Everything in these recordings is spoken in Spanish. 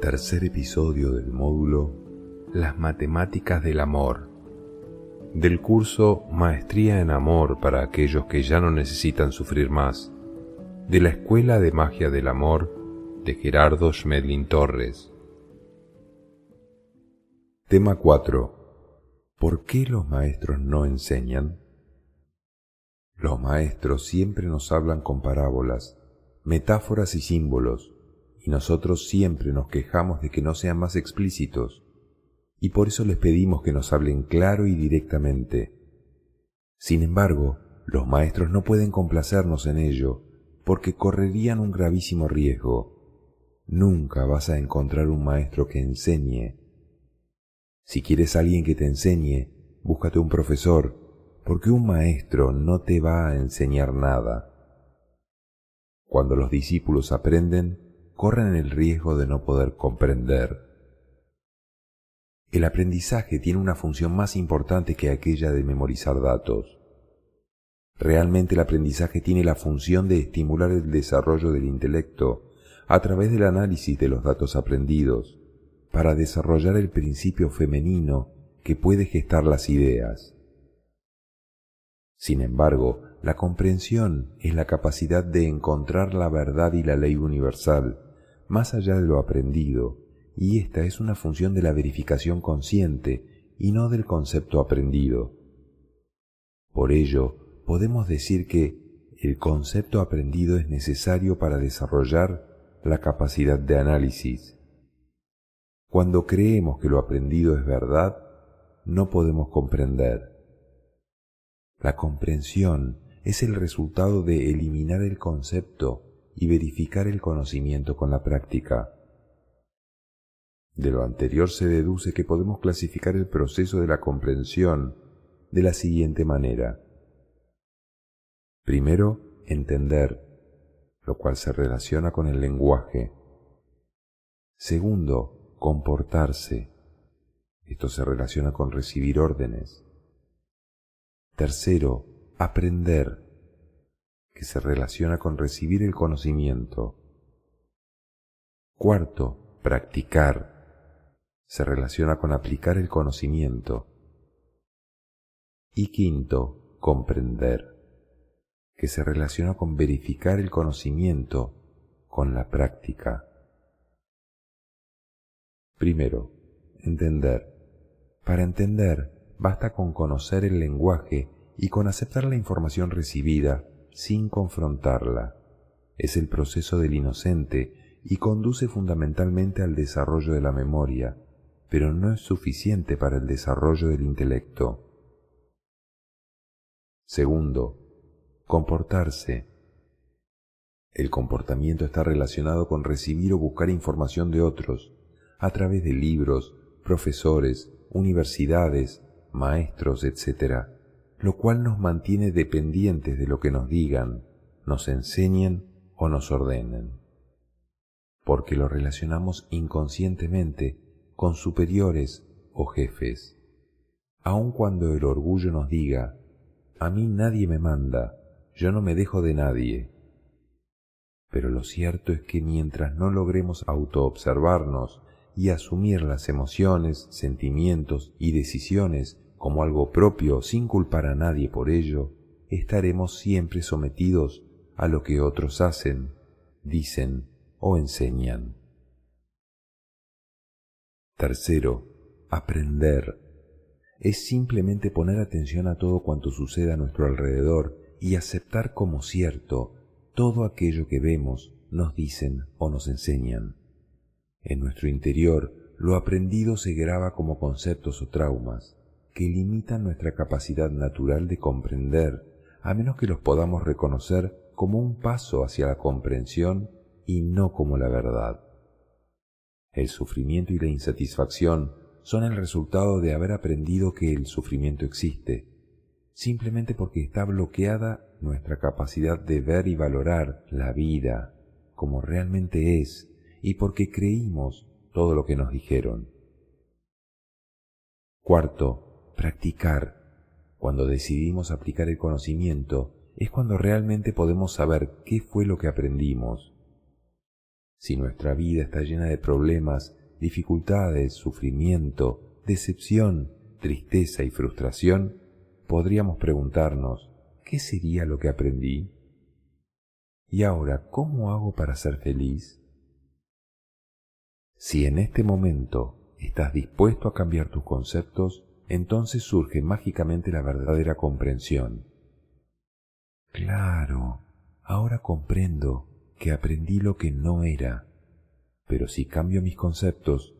Tercer episodio del módulo Las matemáticas del amor del curso Maestría en Amor para aquellos que ya no necesitan sufrir más de la Escuela de Magia del Amor de Gerardo Schmedlin Torres. Tema 4. ¿Por qué los maestros no enseñan? Los maestros siempre nos hablan con parábolas, metáforas y símbolos, y nosotros siempre nos quejamos de que no sean más explícitos, y por eso les pedimos que nos hablen claro y directamente. Sin embargo, los maestros no pueden complacernos en ello, porque correrían un gravísimo riesgo. Nunca vas a encontrar un maestro que enseñe. Si quieres alguien que te enseñe, búscate un profesor, porque un maestro no te va a enseñar nada. Cuando los discípulos aprenden, corren el riesgo de no poder comprender. El aprendizaje tiene una función más importante que aquella de memorizar datos. Realmente el aprendizaje tiene la función de estimular el desarrollo del intelecto a través del análisis de los datos aprendidos, para desarrollar el principio femenino que puede gestar las ideas. Sin embargo, la comprensión es la capacidad de encontrar la verdad y la ley universal más allá de lo aprendido, y esta es una función de la verificación consciente y no del concepto aprendido. Por ello, podemos decir que el concepto aprendido es necesario para desarrollar la capacidad de análisis. Cuando creemos que lo aprendido es verdad, no podemos comprender. La comprensión es el resultado de eliminar el concepto y verificar el conocimiento con la práctica. De lo anterior se deduce que podemos clasificar el proceso de la comprensión de la siguiente manera. Primero, entender, lo cual se relaciona con el lenguaje. Segundo, comportarse. Esto se relaciona con recibir órdenes. Tercero, aprender, que se relaciona con recibir el conocimiento. Cuarto, practicar, se relaciona con aplicar el conocimiento. Y quinto, comprender que se relaciona con verificar el conocimiento con la práctica. Primero, entender. Para entender, basta con conocer el lenguaje y con aceptar la información recibida sin confrontarla. Es el proceso del inocente y conduce fundamentalmente al desarrollo de la memoria, pero no es suficiente para el desarrollo del intelecto. Segundo, Comportarse. El comportamiento está relacionado con recibir o buscar información de otros a través de libros, profesores, universidades, maestros, etc., lo cual nos mantiene dependientes de lo que nos digan, nos enseñen o nos ordenen, porque lo relacionamos inconscientemente con superiores o jefes, aun cuando el orgullo nos diga, a mí nadie me manda, yo no me dejo de nadie. Pero lo cierto es que mientras no logremos autoobservarnos y asumir las emociones, sentimientos y decisiones como algo propio sin culpar a nadie por ello, estaremos siempre sometidos a lo que otros hacen, dicen o enseñan. Tercero, aprender. Es simplemente poner atención a todo cuanto sucede a nuestro alrededor y aceptar como cierto todo aquello que vemos, nos dicen o nos enseñan. En nuestro interior, lo aprendido se graba como conceptos o traumas que limitan nuestra capacidad natural de comprender, a menos que los podamos reconocer como un paso hacia la comprensión y no como la verdad. El sufrimiento y la insatisfacción son el resultado de haber aprendido que el sufrimiento existe simplemente porque está bloqueada nuestra capacidad de ver y valorar la vida como realmente es y porque creímos todo lo que nos dijeron. Cuarto, practicar. Cuando decidimos aplicar el conocimiento es cuando realmente podemos saber qué fue lo que aprendimos. Si nuestra vida está llena de problemas, dificultades, sufrimiento, decepción, tristeza y frustración, podríamos preguntarnos, ¿qué sería lo que aprendí? ¿Y ahora cómo hago para ser feliz? Si en este momento estás dispuesto a cambiar tus conceptos, entonces surge mágicamente la verdadera comprensión. Claro, ahora comprendo que aprendí lo que no era, pero si cambio mis conceptos,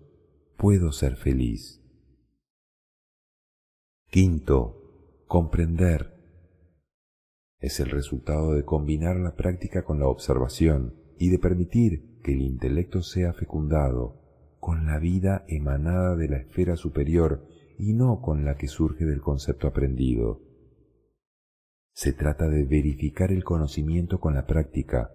puedo ser feliz. Quinto, comprender. Es el resultado de combinar la práctica con la observación y de permitir que el intelecto sea fecundado con la vida emanada de la esfera superior y no con la que surge del concepto aprendido. Se trata de verificar el conocimiento con la práctica.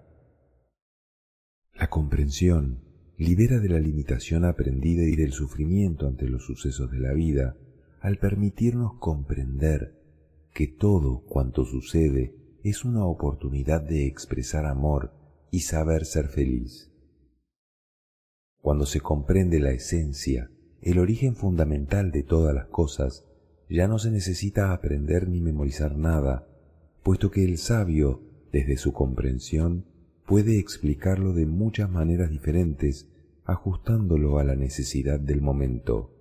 La comprensión libera de la limitación aprendida y del sufrimiento ante los sucesos de la vida al permitirnos comprender que todo cuanto sucede es una oportunidad de expresar amor y saber ser feliz. Cuando se comprende la esencia, el origen fundamental de todas las cosas, ya no se necesita aprender ni memorizar nada, puesto que el sabio, desde su comprensión, puede explicarlo de muchas maneras diferentes, ajustándolo a la necesidad del momento.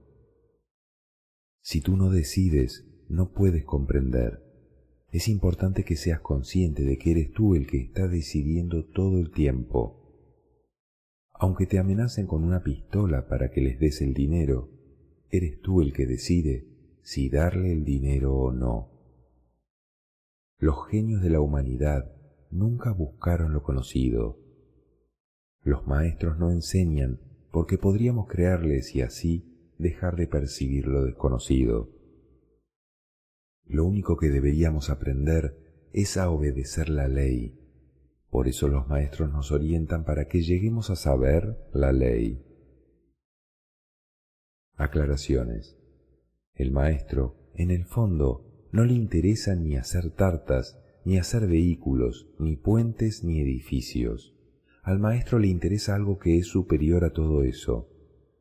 Si tú no decides, no puedes comprender. Es importante que seas consciente de que eres tú el que está decidiendo todo el tiempo aunque te amenacen con una pistola para que les des el dinero, eres tú el que decide si darle el dinero o no. Los genios de la humanidad nunca buscaron lo conocido. Los maestros no enseñan porque podríamos crearles y así dejar de percibir lo desconocido. Lo único que deberíamos aprender es a obedecer la ley por eso los maestros nos orientan para que lleguemos a saber la ley. Aclaraciones. El maestro, en el fondo, no le interesa ni hacer tartas, ni hacer vehículos, ni puentes, ni edificios. Al maestro le interesa algo que es superior a todo eso.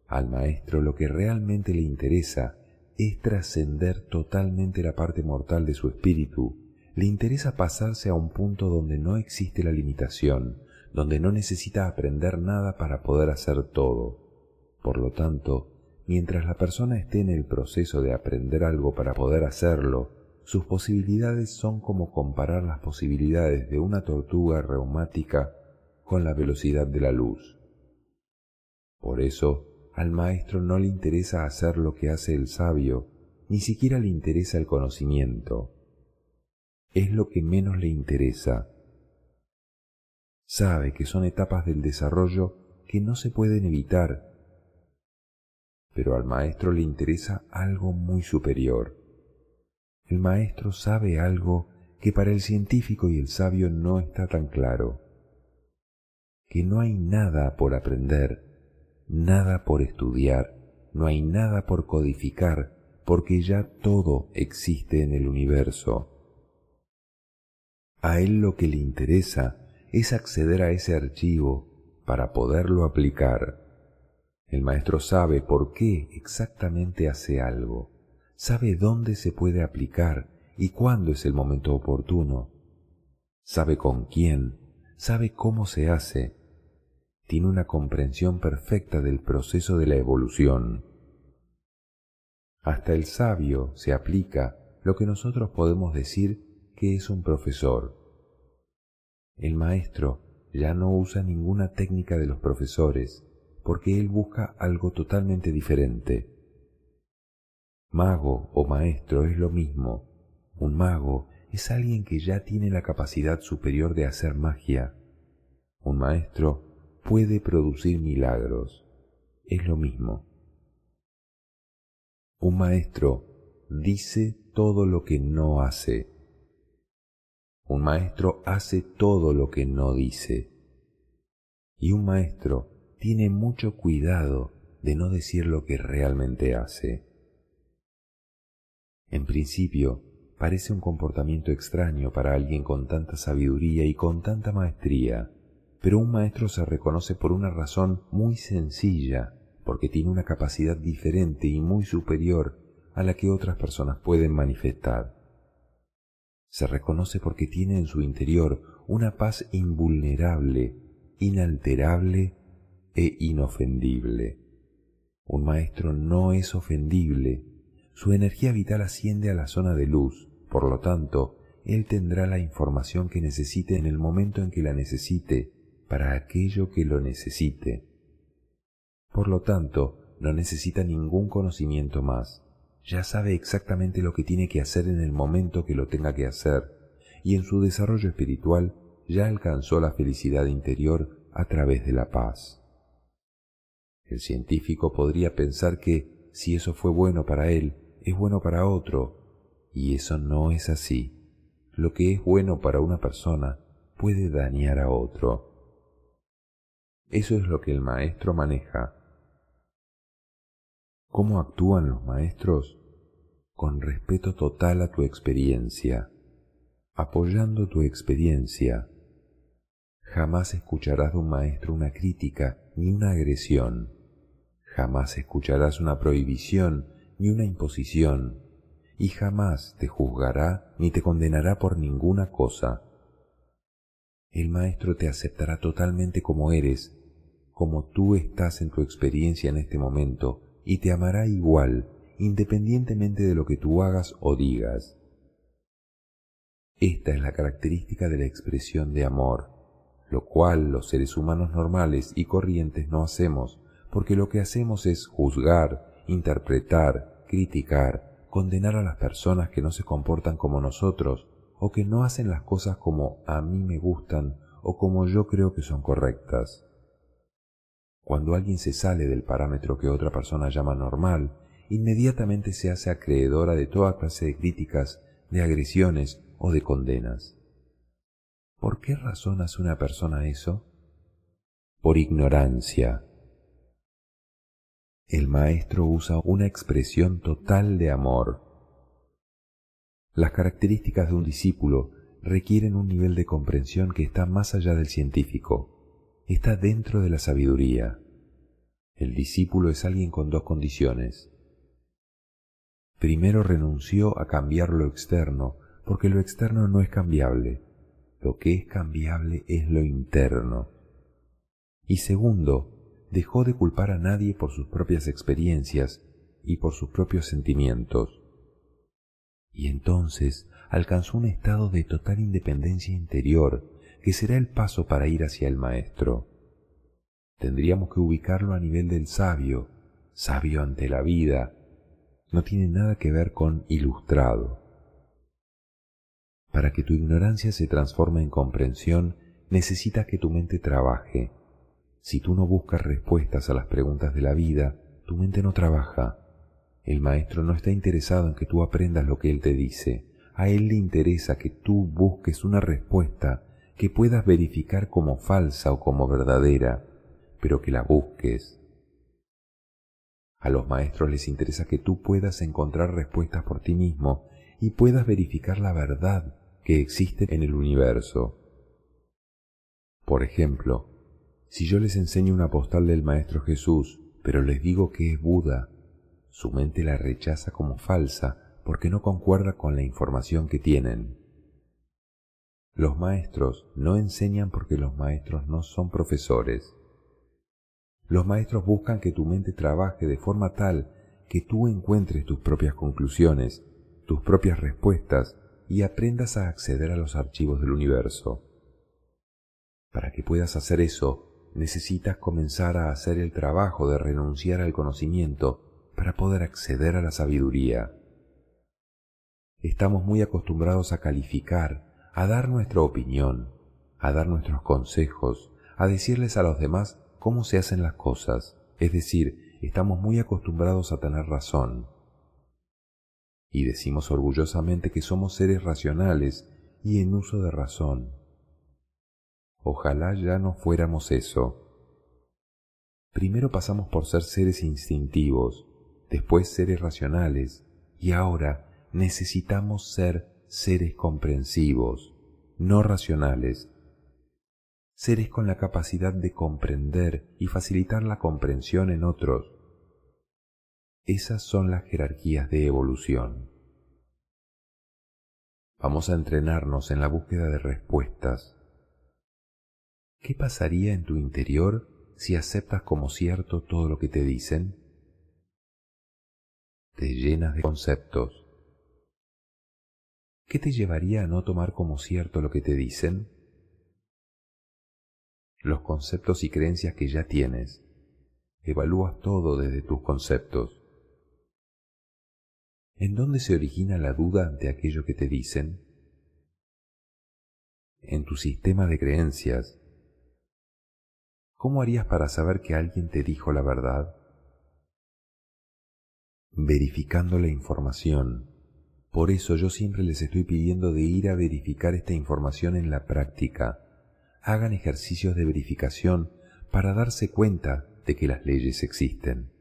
Al maestro lo que realmente le interesa es trascender totalmente la parte mortal de su espíritu le interesa pasarse a un punto donde no existe la limitación, donde no necesita aprender nada para poder hacer todo. Por lo tanto, mientras la persona esté en el proceso de aprender algo para poder hacerlo, sus posibilidades son como comparar las posibilidades de una tortuga reumática con la velocidad de la luz. Por eso, al maestro no le interesa hacer lo que hace el sabio, ni siquiera le interesa el conocimiento es lo que menos le interesa. Sabe que son etapas del desarrollo que no se pueden evitar, pero al maestro le interesa algo muy superior. El maestro sabe algo que para el científico y el sabio no está tan claro, que no hay nada por aprender, nada por estudiar, no hay nada por codificar, porque ya todo existe en el universo. A él lo que le interesa es acceder a ese archivo para poderlo aplicar. El maestro sabe por qué exactamente hace algo, sabe dónde se puede aplicar y cuándo es el momento oportuno, sabe con quién, sabe cómo se hace, tiene una comprensión perfecta del proceso de la evolución. Hasta el sabio se aplica lo que nosotros podemos decir que es un profesor. El maestro ya no usa ninguna técnica de los profesores porque él busca algo totalmente diferente. Mago o maestro es lo mismo. Un mago es alguien que ya tiene la capacidad superior de hacer magia. Un maestro puede producir milagros. Es lo mismo. Un maestro dice todo lo que no hace. Un maestro hace todo lo que no dice. Y un maestro tiene mucho cuidado de no decir lo que realmente hace. En principio, parece un comportamiento extraño para alguien con tanta sabiduría y con tanta maestría, pero un maestro se reconoce por una razón muy sencilla, porque tiene una capacidad diferente y muy superior a la que otras personas pueden manifestar. Se reconoce porque tiene en su interior una paz invulnerable, inalterable e inofendible. Un maestro no es ofendible, su energía vital asciende a la zona de luz, por lo tanto, él tendrá la información que necesite en el momento en que la necesite, para aquello que lo necesite. Por lo tanto, no necesita ningún conocimiento más, ya sabe exactamente lo que tiene que hacer en el momento que lo tenga que hacer, y en su desarrollo espiritual ya alcanzó la felicidad interior a través de la paz. El científico podría pensar que si eso fue bueno para él, es bueno para otro, y eso no es así. Lo que es bueno para una persona puede dañar a otro. Eso es lo que el maestro maneja. ¿Cómo actúan los maestros? Con respeto total a tu experiencia, apoyando tu experiencia. Jamás escucharás de un maestro una crítica ni una agresión. Jamás escucharás una prohibición ni una imposición, y jamás te juzgará ni te condenará por ninguna cosa. El Maestro te aceptará totalmente como eres, como tú estás en tu experiencia en este momento, y te amará igual, independientemente de lo que tú hagas o digas. Esta es la característica de la expresión de amor, lo cual los seres humanos normales y corrientes no hacemos, porque lo que hacemos es juzgar, interpretar, criticar, condenar a las personas que no se comportan como nosotros o que no hacen las cosas como a mí me gustan o como yo creo que son correctas. Cuando alguien se sale del parámetro que otra persona llama normal, inmediatamente se hace acreedora de toda clase de críticas, de agresiones o de condenas. ¿Por qué razón hace una persona eso? Por ignorancia, el maestro usa una expresión total de amor. Las características de un discípulo requieren un nivel de comprensión que está más allá del científico, está dentro de la sabiduría. El discípulo es alguien con dos condiciones. Primero renunció a cambiar lo externo, porque lo externo no es cambiable. Lo que es cambiable es lo interno. Y segundo, dejó de culpar a nadie por sus propias experiencias y por sus propios sentimientos. Y entonces alcanzó un estado de total independencia interior que será el paso para ir hacia el Maestro. Tendríamos que ubicarlo a nivel del sabio, sabio ante la vida. No tiene nada que ver con ilustrado. Para que tu ignorancia se transforme en comprensión, necesitas que tu mente trabaje, si tú no buscas respuestas a las preguntas de la vida, tu mente no trabaja. El maestro no está interesado en que tú aprendas lo que él te dice. A él le interesa que tú busques una respuesta que puedas verificar como falsa o como verdadera, pero que la busques. A los maestros les interesa que tú puedas encontrar respuestas por ti mismo y puedas verificar la verdad que existe en el universo. Por ejemplo, si yo les enseño una postal del Maestro Jesús, pero les digo que es Buda, su mente la rechaza como falsa porque no concuerda con la información que tienen. Los maestros no enseñan porque los maestros no son profesores. Los maestros buscan que tu mente trabaje de forma tal que tú encuentres tus propias conclusiones, tus propias respuestas y aprendas a acceder a los archivos del universo. Para que puedas hacer eso, necesitas comenzar a hacer el trabajo de renunciar al conocimiento para poder acceder a la sabiduría. Estamos muy acostumbrados a calificar, a dar nuestra opinión, a dar nuestros consejos, a decirles a los demás cómo se hacen las cosas, es decir, estamos muy acostumbrados a tener razón. Y decimos orgullosamente que somos seres racionales y en uso de razón. Ojalá ya no fuéramos eso. Primero pasamos por ser seres instintivos, después seres racionales, y ahora necesitamos ser seres comprensivos, no racionales, seres con la capacidad de comprender y facilitar la comprensión en otros. Esas son las jerarquías de evolución. Vamos a entrenarnos en la búsqueda de respuestas. ¿Qué pasaría en tu interior si aceptas como cierto todo lo que te dicen? Te llenas de conceptos. ¿Qué te llevaría a no tomar como cierto lo que te dicen? Los conceptos y creencias que ya tienes. Evalúas todo desde tus conceptos. ¿En dónde se origina la duda ante aquello que te dicen? En tu sistema de creencias. ¿Cómo harías para saber que alguien te dijo la verdad? Verificando la información. Por eso yo siempre les estoy pidiendo de ir a verificar esta información en la práctica. Hagan ejercicios de verificación para darse cuenta de que las leyes existen.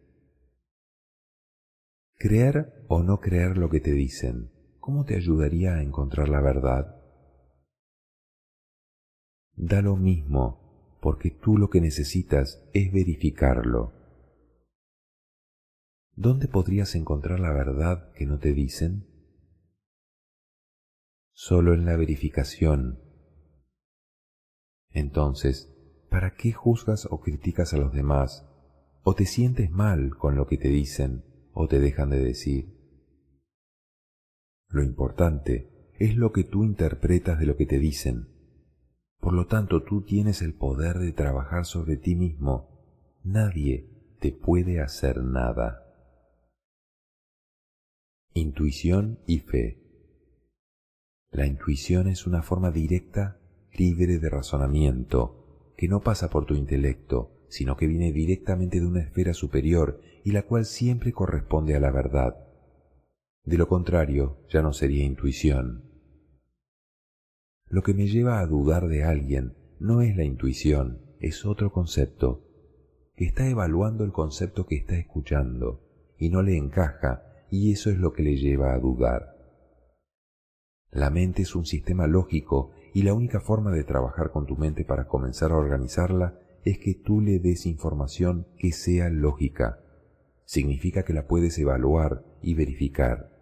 Creer o no creer lo que te dicen, ¿cómo te ayudaría a encontrar la verdad? Da lo mismo, porque tú lo que necesitas es verificarlo. ¿Dónde podrías encontrar la verdad que no te dicen? Solo en la verificación. Entonces, ¿para qué juzgas o criticas a los demás o te sientes mal con lo que te dicen? o te dejan de decir. Lo importante es lo que tú interpretas de lo que te dicen. Por lo tanto, tú tienes el poder de trabajar sobre ti mismo. Nadie te puede hacer nada. Intuición y fe. La intuición es una forma directa, libre de razonamiento, que no pasa por tu intelecto, sino que viene directamente de una esfera superior y la cual siempre corresponde a la verdad. De lo contrario, ya no sería intuición. Lo que me lleva a dudar de alguien no es la intuición, es otro concepto, está evaluando el concepto que está escuchando y no le encaja y eso es lo que le lleva a dudar. La mente es un sistema lógico y la única forma de trabajar con tu mente para comenzar a organizarla es que tú le des información que sea lógica. Significa que la puedes evaluar y verificar.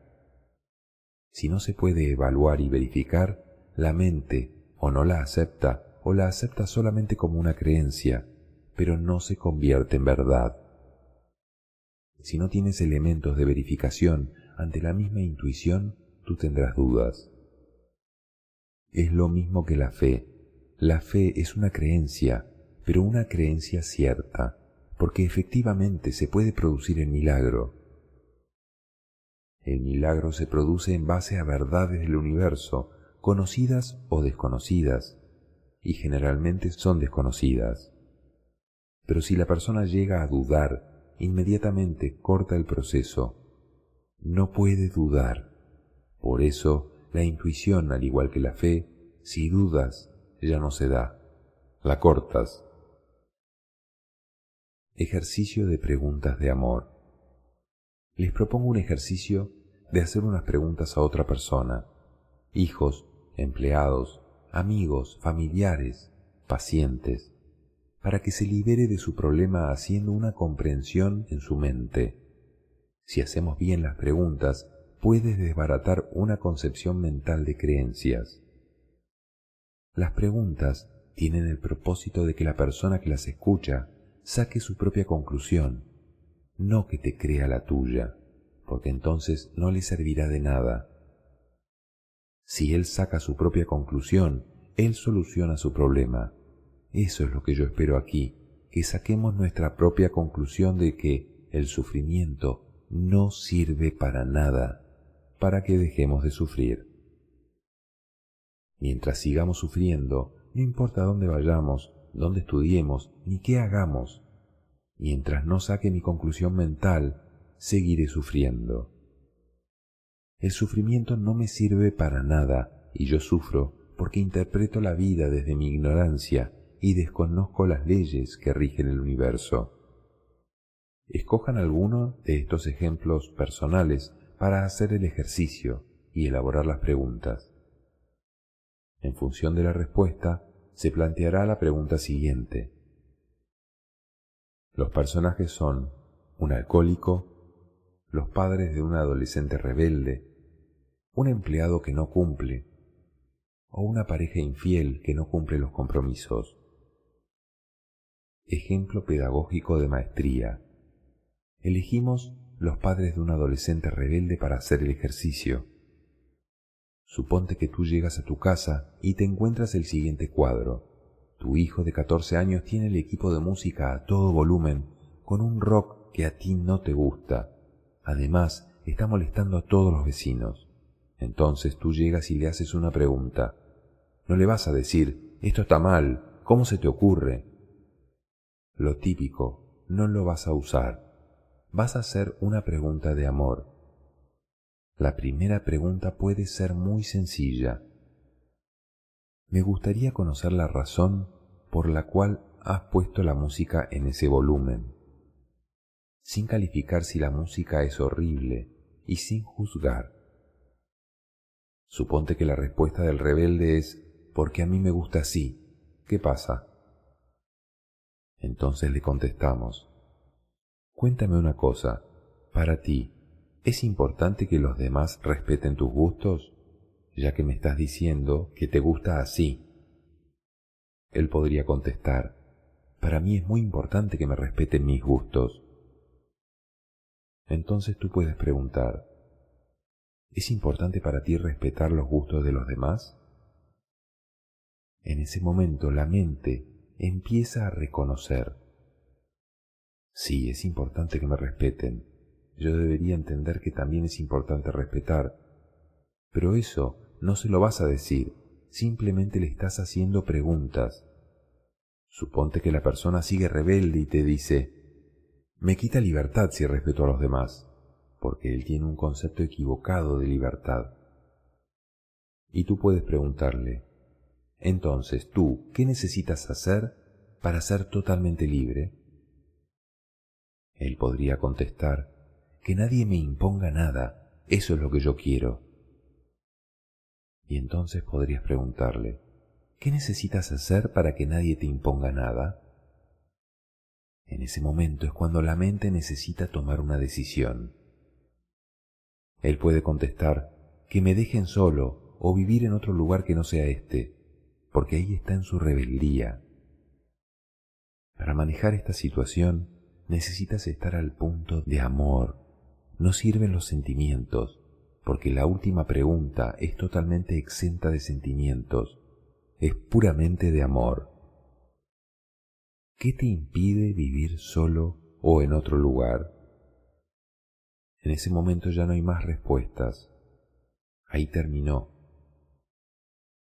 Si no se puede evaluar y verificar, la mente o no la acepta o la acepta solamente como una creencia, pero no se convierte en verdad. Si no tienes elementos de verificación ante la misma intuición, tú tendrás dudas. Es lo mismo que la fe. La fe es una creencia, pero una creencia cierta, porque efectivamente se puede producir el milagro. El milagro se produce en base a verdades del universo, conocidas o desconocidas, y generalmente son desconocidas. Pero si la persona llega a dudar, inmediatamente corta el proceso. No puede dudar. Por eso, la intuición, al igual que la fe, si dudas, ya no se da. La cortas Ejercicio de preguntas de amor. Les propongo un ejercicio de hacer unas preguntas a otra persona, hijos, empleados, amigos, familiares, pacientes, para que se libere de su problema haciendo una comprensión en su mente. Si hacemos bien las preguntas, puedes desbaratar una concepción mental de creencias. Las preguntas tienen el propósito de que la persona que las escucha saque su propia conclusión, no que te crea la tuya, porque entonces no le servirá de nada. Si él saca su propia conclusión, él soluciona su problema. Eso es lo que yo espero aquí, que saquemos nuestra propia conclusión de que el sufrimiento no sirve para nada, para que dejemos de sufrir. Mientras sigamos sufriendo, no importa dónde vayamos, dónde estudiemos, ni qué hagamos. Mientras no saque mi conclusión mental, seguiré sufriendo. El sufrimiento no me sirve para nada y yo sufro porque interpreto la vida desde mi ignorancia y desconozco las leyes que rigen el universo. Escojan alguno de estos ejemplos personales para hacer el ejercicio y elaborar las preguntas. En función de la respuesta, se planteará la pregunta siguiente. Los personajes son un alcohólico, los padres de un adolescente rebelde, un empleado que no cumple, o una pareja infiel que no cumple los compromisos. Ejemplo pedagógico de maestría. Elegimos los padres de un adolescente rebelde para hacer el ejercicio. Suponte que tú llegas a tu casa y te encuentras el siguiente cuadro. Tu hijo de 14 años tiene el equipo de música a todo volumen, con un rock que a ti no te gusta. Además, está molestando a todos los vecinos. Entonces tú llegas y le haces una pregunta. No le vas a decir, esto está mal, ¿cómo se te ocurre? Lo típico, no lo vas a usar. Vas a hacer una pregunta de amor. La primera pregunta puede ser muy sencilla. Me gustaría conocer la razón por la cual has puesto la música en ese volumen, sin calificar si la música es horrible y sin juzgar. Suponte que la respuesta del rebelde es porque a mí me gusta así. ¿Qué pasa? Entonces le contestamos, cuéntame una cosa, para ti, ¿es importante que los demás respeten tus gustos? Ya que me estás diciendo que te gusta así. Él podría contestar, para mí es muy importante que me respeten mis gustos. Entonces tú puedes preguntar, ¿es importante para ti respetar los gustos de los demás? En ese momento la mente empieza a reconocer. Sí, es importante que me respeten. Yo debería entender que también es importante respetar. Pero eso no se lo vas a decir, simplemente le estás haciendo preguntas. Suponte que la persona sigue rebelde y te dice, me quita libertad si respeto a los demás, porque él tiene un concepto equivocado de libertad. Y tú puedes preguntarle, entonces, tú, ¿qué necesitas hacer para ser totalmente libre? Él podría contestar, que nadie me imponga nada, eso es lo que yo quiero. Y entonces podrías preguntarle, ¿qué necesitas hacer para que nadie te imponga nada? En ese momento es cuando la mente necesita tomar una decisión. Él puede contestar, que me dejen solo o vivir en otro lugar que no sea este porque ahí está en su rebeldía. Para manejar esta situación necesitas estar al punto de amor. No sirven los sentimientos, porque la última pregunta es totalmente exenta de sentimientos, es puramente de amor. ¿Qué te impide vivir solo o en otro lugar? En ese momento ya no hay más respuestas. Ahí terminó.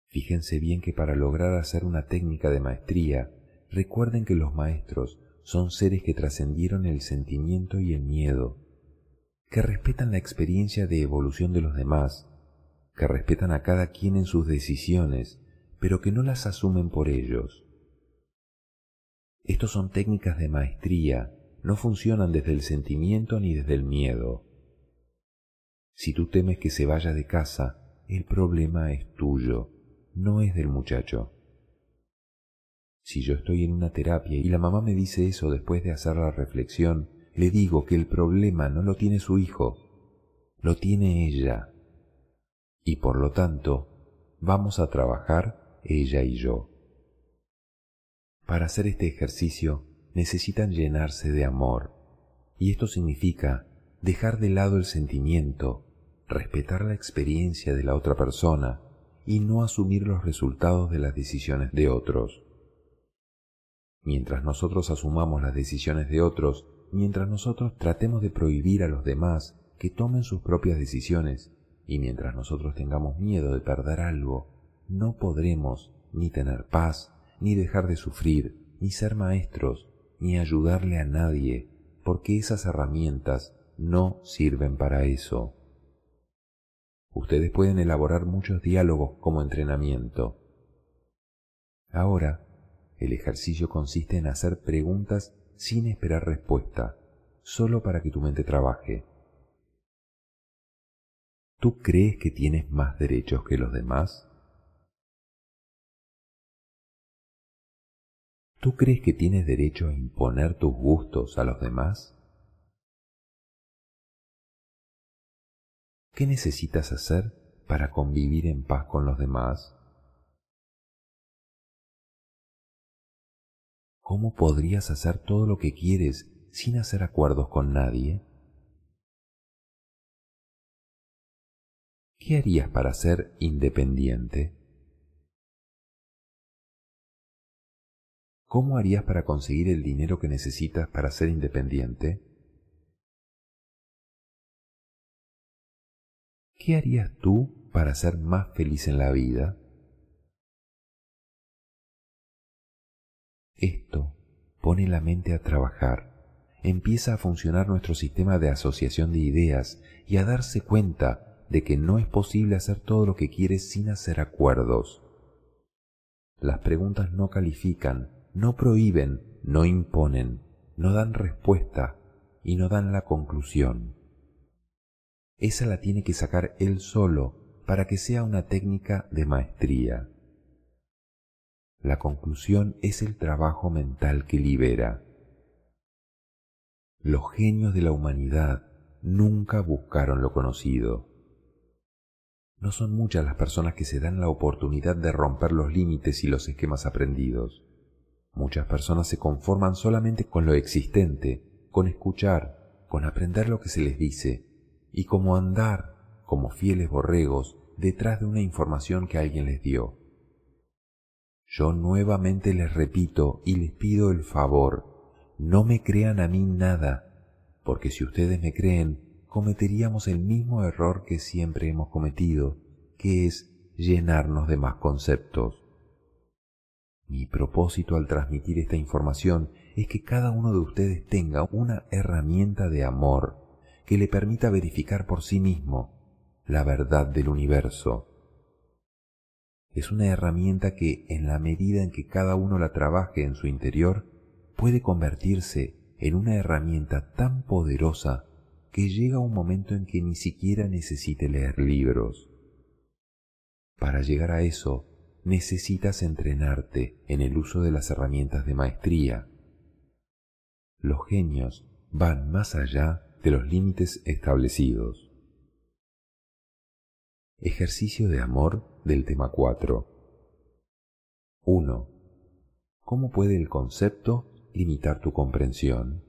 Fíjense bien que para lograr hacer una técnica de maestría, recuerden que los maestros son seres que trascendieron el sentimiento y el miedo, que respetan la experiencia de evolución de los demás, que respetan a cada quien en sus decisiones, pero que no las asumen por ellos. Estos son técnicas de maestría, no funcionan desde el sentimiento ni desde el miedo. Si tú temes que se vaya de casa, el problema es tuyo no es del muchacho. Si yo estoy en una terapia y la mamá me dice eso después de hacer la reflexión, le digo que el problema no lo tiene su hijo, lo tiene ella. Y por lo tanto, vamos a trabajar ella y yo. Para hacer este ejercicio necesitan llenarse de amor, y esto significa dejar de lado el sentimiento, respetar la experiencia de la otra persona, y no asumir los resultados de las decisiones de otros. Mientras nosotros asumamos las decisiones de otros, mientras nosotros tratemos de prohibir a los demás que tomen sus propias decisiones, y mientras nosotros tengamos miedo de perder algo, no podremos ni tener paz, ni dejar de sufrir, ni ser maestros, ni ayudarle a nadie, porque esas herramientas no sirven para eso. Ustedes pueden elaborar muchos diálogos como entrenamiento. Ahora, el ejercicio consiste en hacer preguntas sin esperar respuesta, solo para que tu mente trabaje. ¿Tú crees que tienes más derechos que los demás? ¿Tú crees que tienes derecho a imponer tus gustos a los demás? ¿Qué necesitas hacer para convivir en paz con los demás? ¿Cómo podrías hacer todo lo que quieres sin hacer acuerdos con nadie? ¿Qué harías para ser independiente? ¿Cómo harías para conseguir el dinero que necesitas para ser independiente? ¿Qué harías tú para ser más feliz en la vida? Esto pone la mente a trabajar, empieza a funcionar nuestro sistema de asociación de ideas y a darse cuenta de que no es posible hacer todo lo que quieres sin hacer acuerdos. Las preguntas no califican, no prohíben, no imponen, no dan respuesta y no dan la conclusión. Esa la tiene que sacar él solo para que sea una técnica de maestría. La conclusión es el trabajo mental que libera. Los genios de la humanidad nunca buscaron lo conocido. No son muchas las personas que se dan la oportunidad de romper los límites y los esquemas aprendidos. Muchas personas se conforman solamente con lo existente, con escuchar, con aprender lo que se les dice, y como andar, como fieles borregos, detrás de una información que alguien les dio. Yo nuevamente les repito y les pido el favor, no me crean a mí nada, porque si ustedes me creen, cometeríamos el mismo error que siempre hemos cometido, que es llenarnos de más conceptos. Mi propósito al transmitir esta información es que cada uno de ustedes tenga una herramienta de amor que le permita verificar por sí mismo la verdad del universo. Es una herramienta que, en la medida en que cada uno la trabaje en su interior, puede convertirse en una herramienta tan poderosa que llega un momento en que ni siquiera necesite leer libros. Para llegar a eso, necesitas entrenarte en el uso de las herramientas de maestría. Los genios van más allá de los límites establecidos. Ejercicio de amor del tema 4. 1. ¿Cómo puede el concepto limitar tu comprensión?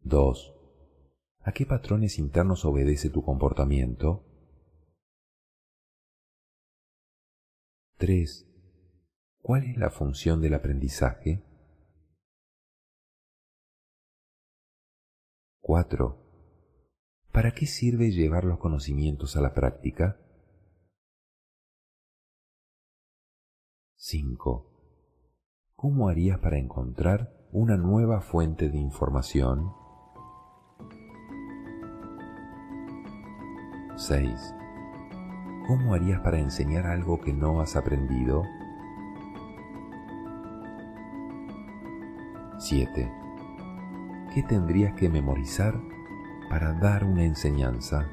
2. ¿A qué patrones internos obedece tu comportamiento? 3. ¿Cuál es la función del aprendizaje? 4. ¿Para qué sirve llevar los conocimientos a la práctica? 5. ¿Cómo harías para encontrar una nueva fuente de información? 6. ¿Cómo harías para enseñar algo que no has aprendido? 7. ¿Qué tendrías que memorizar para dar una enseñanza?